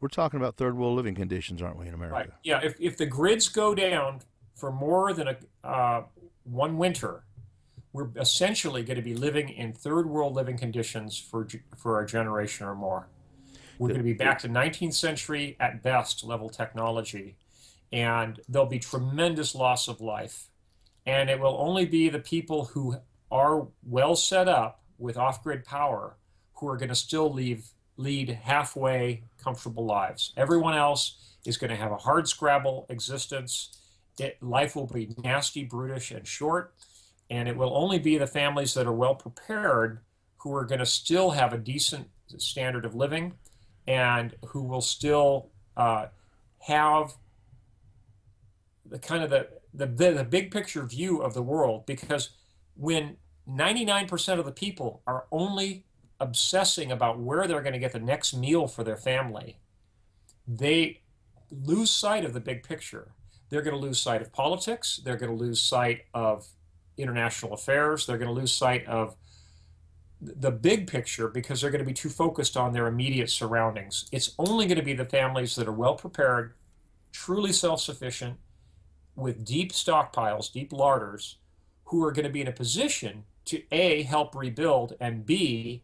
[SPEAKER 3] We're talking about third world living conditions, aren't we, in America?
[SPEAKER 4] Right. Yeah. If, if the grids go down for more than a uh, one winter, we're essentially going to be living in third world living conditions for for a generation or more. We're going to be back to 19th century at best level technology, and there'll be tremendous loss of life. And it will only be the people who are well set up with off-grid power who are going to still leave, lead halfway comfortable lives. Everyone else is going to have a hard scrabble existence. It, life will be nasty, brutish, and short. And it will only be the families that are well prepared who are going to still have a decent standard of living and who will still uh, have the kind of the, the, the big picture view of the world because when 99% of the people are only obsessing about where they're going to get the next meal for their family. They lose sight of the big picture. They're going to lose sight of politics. They're going to lose sight of international affairs. They're going to lose sight of the big picture because they're going to be too focused on their immediate surroundings. It's only going to be the families that are well prepared, truly self sufficient, with deep stockpiles, deep larders, who are going to be in a position to a help rebuild and b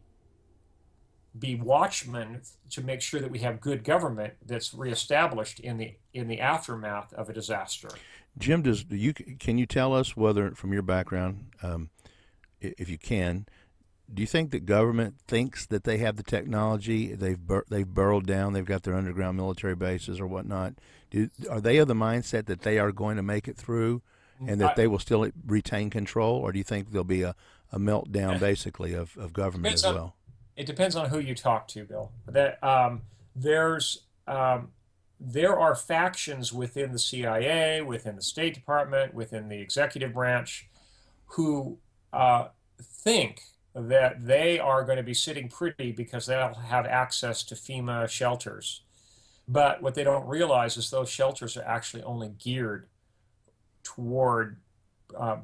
[SPEAKER 4] be watchmen to make sure that we have good government that's reestablished in the in the aftermath of a disaster.
[SPEAKER 3] Jim, does do you can you tell us whether from your background, um, if you can, do you think that government thinks that they have the technology? They've bur- they've burrowed down. They've got their underground military bases or whatnot. Do, are they of the mindset that they are going to make it through? And that I, they will still retain control, or do you think there'll be a, a meltdown basically of, of government as well?
[SPEAKER 4] it depends on who you talk to, Bill. That um, there's um, there are factions within the CIA, within the State Department, within the executive branch, who uh, think that they are going to be sitting pretty because they'll have access to FEMA shelters. But what they don't realize is those shelters are actually only geared toward uh,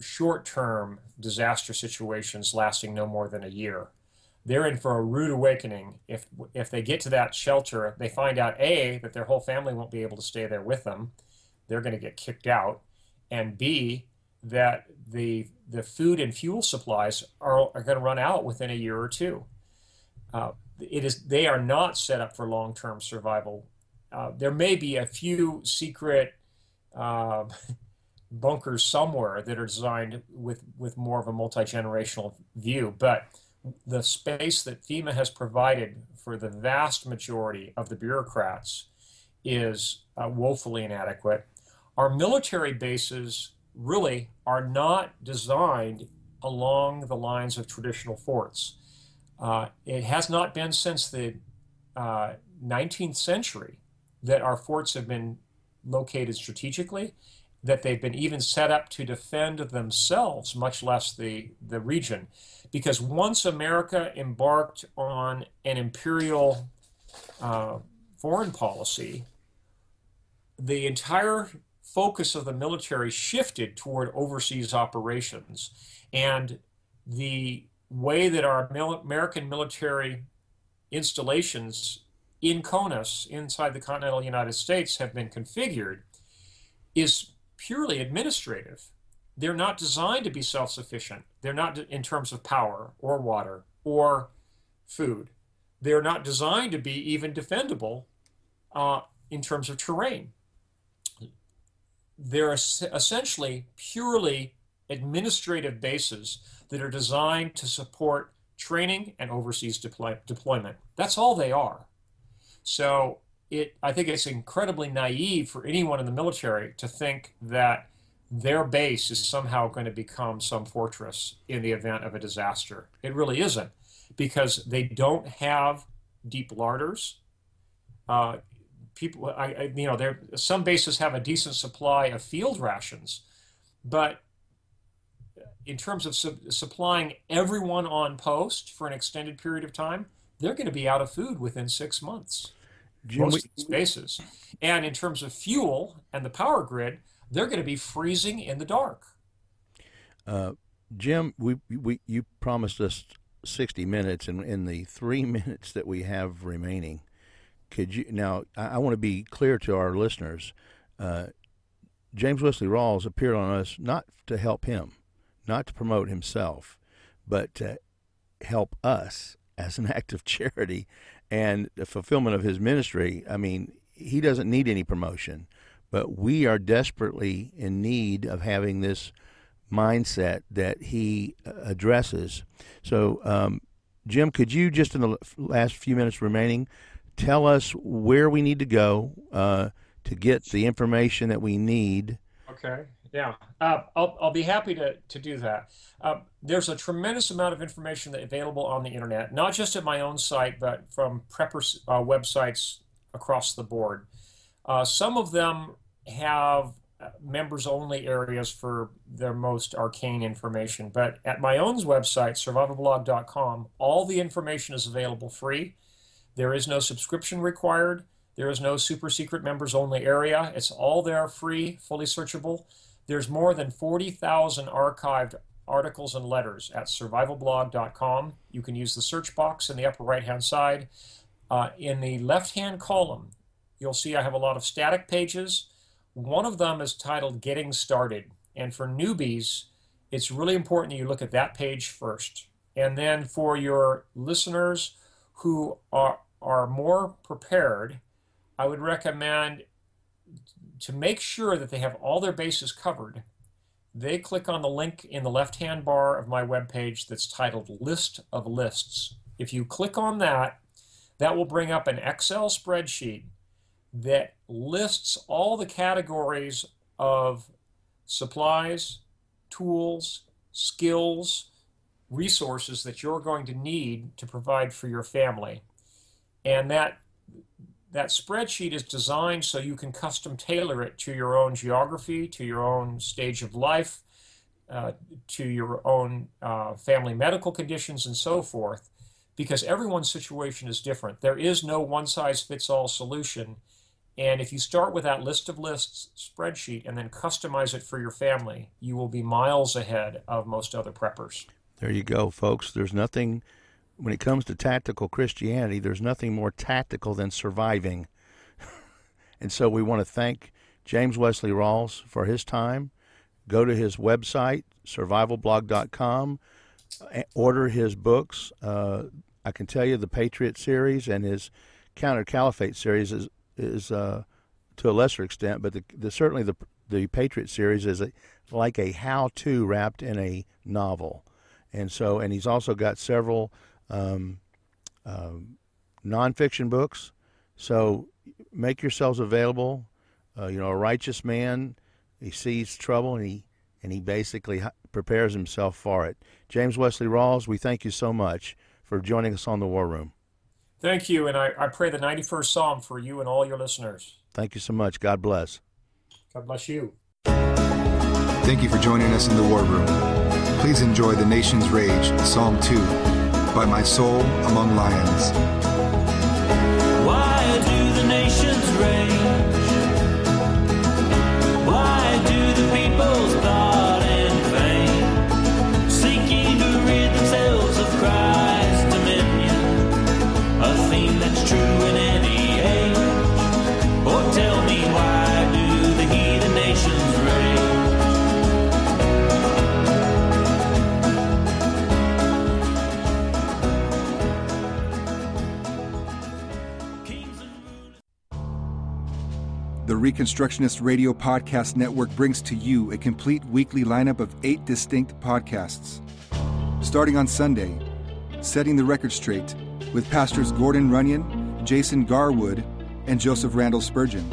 [SPEAKER 4] short term disaster situations lasting no more than a year. They're in for a rude awakening if if they get to that shelter, they find out a that their whole family won't be able to stay there with them. They're going to get kicked out, and b that the the food and fuel supplies are, are going to run out within a year or two. Uh, it is they are not set up for long term survival. Uh, there may be a few secret uh, bunkers somewhere that are designed with with more of a multi generational view, but the space that FEMA has provided for the vast majority of the bureaucrats is uh, woefully inadequate. Our military bases really are not designed along the lines of traditional forts. Uh, it has not been since the uh, 19th century that our forts have been located strategically, that they've been even set up to defend themselves, much less the, the region. Because once America embarked on an imperial uh, foreign policy, the entire focus of the military shifted toward overseas operations. And the way that our American military installations in CONUS, inside the continental United States, have been configured is purely administrative. They're not designed to be self sufficient. They're not in terms of power or water or food. They're not designed to be even defendable uh, in terms of terrain they're essentially purely administrative bases that are designed to support training and overseas deploy deployment. That's all they are. So it, I think it's incredibly naive for anyone in the military to think that their base is somehow going to become some fortress in the event of a disaster. It really isn't, because they don't have deep larders. Uh, people, I, I, you know, there some bases have a decent supply of field rations, but in terms of su- supplying everyone on post for an extended period of time, they're going to be out of food within six months. Jim, most we, bases, and in terms of fuel and the power grid, they're going to be freezing in the dark.
[SPEAKER 3] Uh, Jim, we, we you promised us 60 minutes, and in the three minutes that we have remaining, could you now? I, I want to be clear to our listeners. Uh, James Wesley Rawles appeared on us not to help him, not to promote himself, but to help us as an act of charity and the fulfillment of his ministry. I mean, he doesn't need any promotion, but we are desperately in need of having this mindset that he uh, addresses. So, um, Jim, could you just in the last few minutes remaining tell us where we need to go uh, to get the information that we need.
[SPEAKER 4] Okay. Yeah, uh, I'll, I'll be happy to, to do that. Uh, there's a tremendous amount of information available on the internet, not just at my own site, but from prepper uh, websites across the board. Uh, some of them have uh, members only areas for their most arcane information, but at my own website, survivalblog.com, all the information is available free. There is no subscription required. There is no super secret members only area. It's all there free, fully searchable. There's more than 40,000 archived articles and letters at survivalblog.com. You can use the search box in the upper right hand side. Uh, in the left hand column, you'll see I have a lot of static pages. One of them is titled Getting Started. And for newbies, it's really important that you look at that page first. And then for your listeners who are, are more prepared, I would recommend to make sure that they have all their bases covered, they click on the link in the left hand bar of my webpage that's titled List of Lists. If you click on that, that will bring up an Excel spreadsheet that lists all the categories of supplies, tools, skills, resources that you're going to need to provide for your family. And that that spreadsheet is designed so you can custom tailor it to your own geography, to your own stage of life, uh, to your own uh, family medical conditions, and so forth, because everyone's situation is different. There is no one size fits all solution. And if you start with that list of lists spreadsheet and then customize it for your family, you will be miles ahead of most other preppers.
[SPEAKER 3] There you go, folks. There's nothing, when it comes to tactical Christianity, there's nothing more tactical than surviving. and so we want to thank James Wesley Rawles for his time. Go to his website, survivalblog.com, order his books. Uh, I can tell you the Patriot series and his Counter Caliphate series is is uh, to a lesser extent, but the, the, certainly the the Patriot series is a, like a how-to wrapped in a novel, and so and he's also got several um, uh, nonfiction books. So make yourselves available. Uh, you know, a righteous man he sees trouble and he and he basically prepares himself for it. James Wesley Rawles, we thank you so much for joining us on the War Room.
[SPEAKER 4] Thank you, and I, I pray the 91st Psalm for you and all your listeners.
[SPEAKER 3] Thank you so much. God bless.
[SPEAKER 4] God bless you.
[SPEAKER 1] Thank you for joining us in the War Room. Please enjoy The Nation's Rage, Psalm 2, by My Soul Among Lions.
[SPEAKER 5] Why do the nations rage?
[SPEAKER 1] Reconstructionist Radio Podcast Network brings to you a complete weekly lineup of eight distinct podcasts. Starting on Sunday, Setting the Record Straight with Pastors Gordon Runyon, Jason Garwood, and Joseph Randall Spurgeon.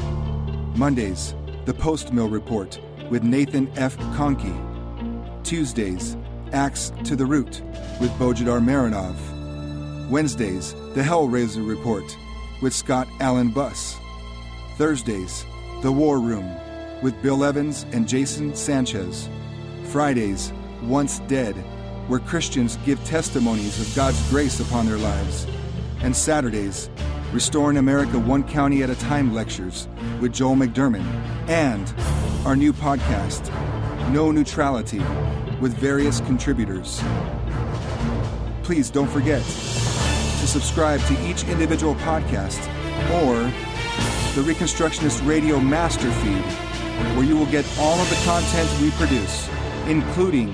[SPEAKER 1] Mondays, The Post Mill Report with Nathan F. Conkey. Tuesdays, Axe to the Root with Bojidar Marinov. Wednesdays, The Hellraiser Report with Scott Allen Buss. Thursdays, The War Room with Bill Evans and Jason Sanchez. Fridays, Once Dead, where Christians give testimonies of God's grace upon their lives. And Saturdays, Restoring America One County at a Time lectures with Joel McDurmon. And our new podcast, No Neutrality, with various contributors. Please don't forget to subscribe to each individual podcast or the Reconstructionist Radio Master Feed, where you will get all of the content we produce, including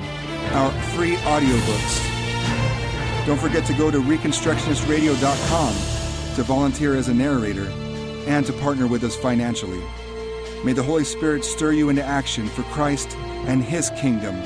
[SPEAKER 1] our free audiobooks. Don't forget to go to ReconstructionistRadio.com to volunteer as a narrator and to partner with us financially. May the Holy Spirit stir you into action for Christ and His kingdom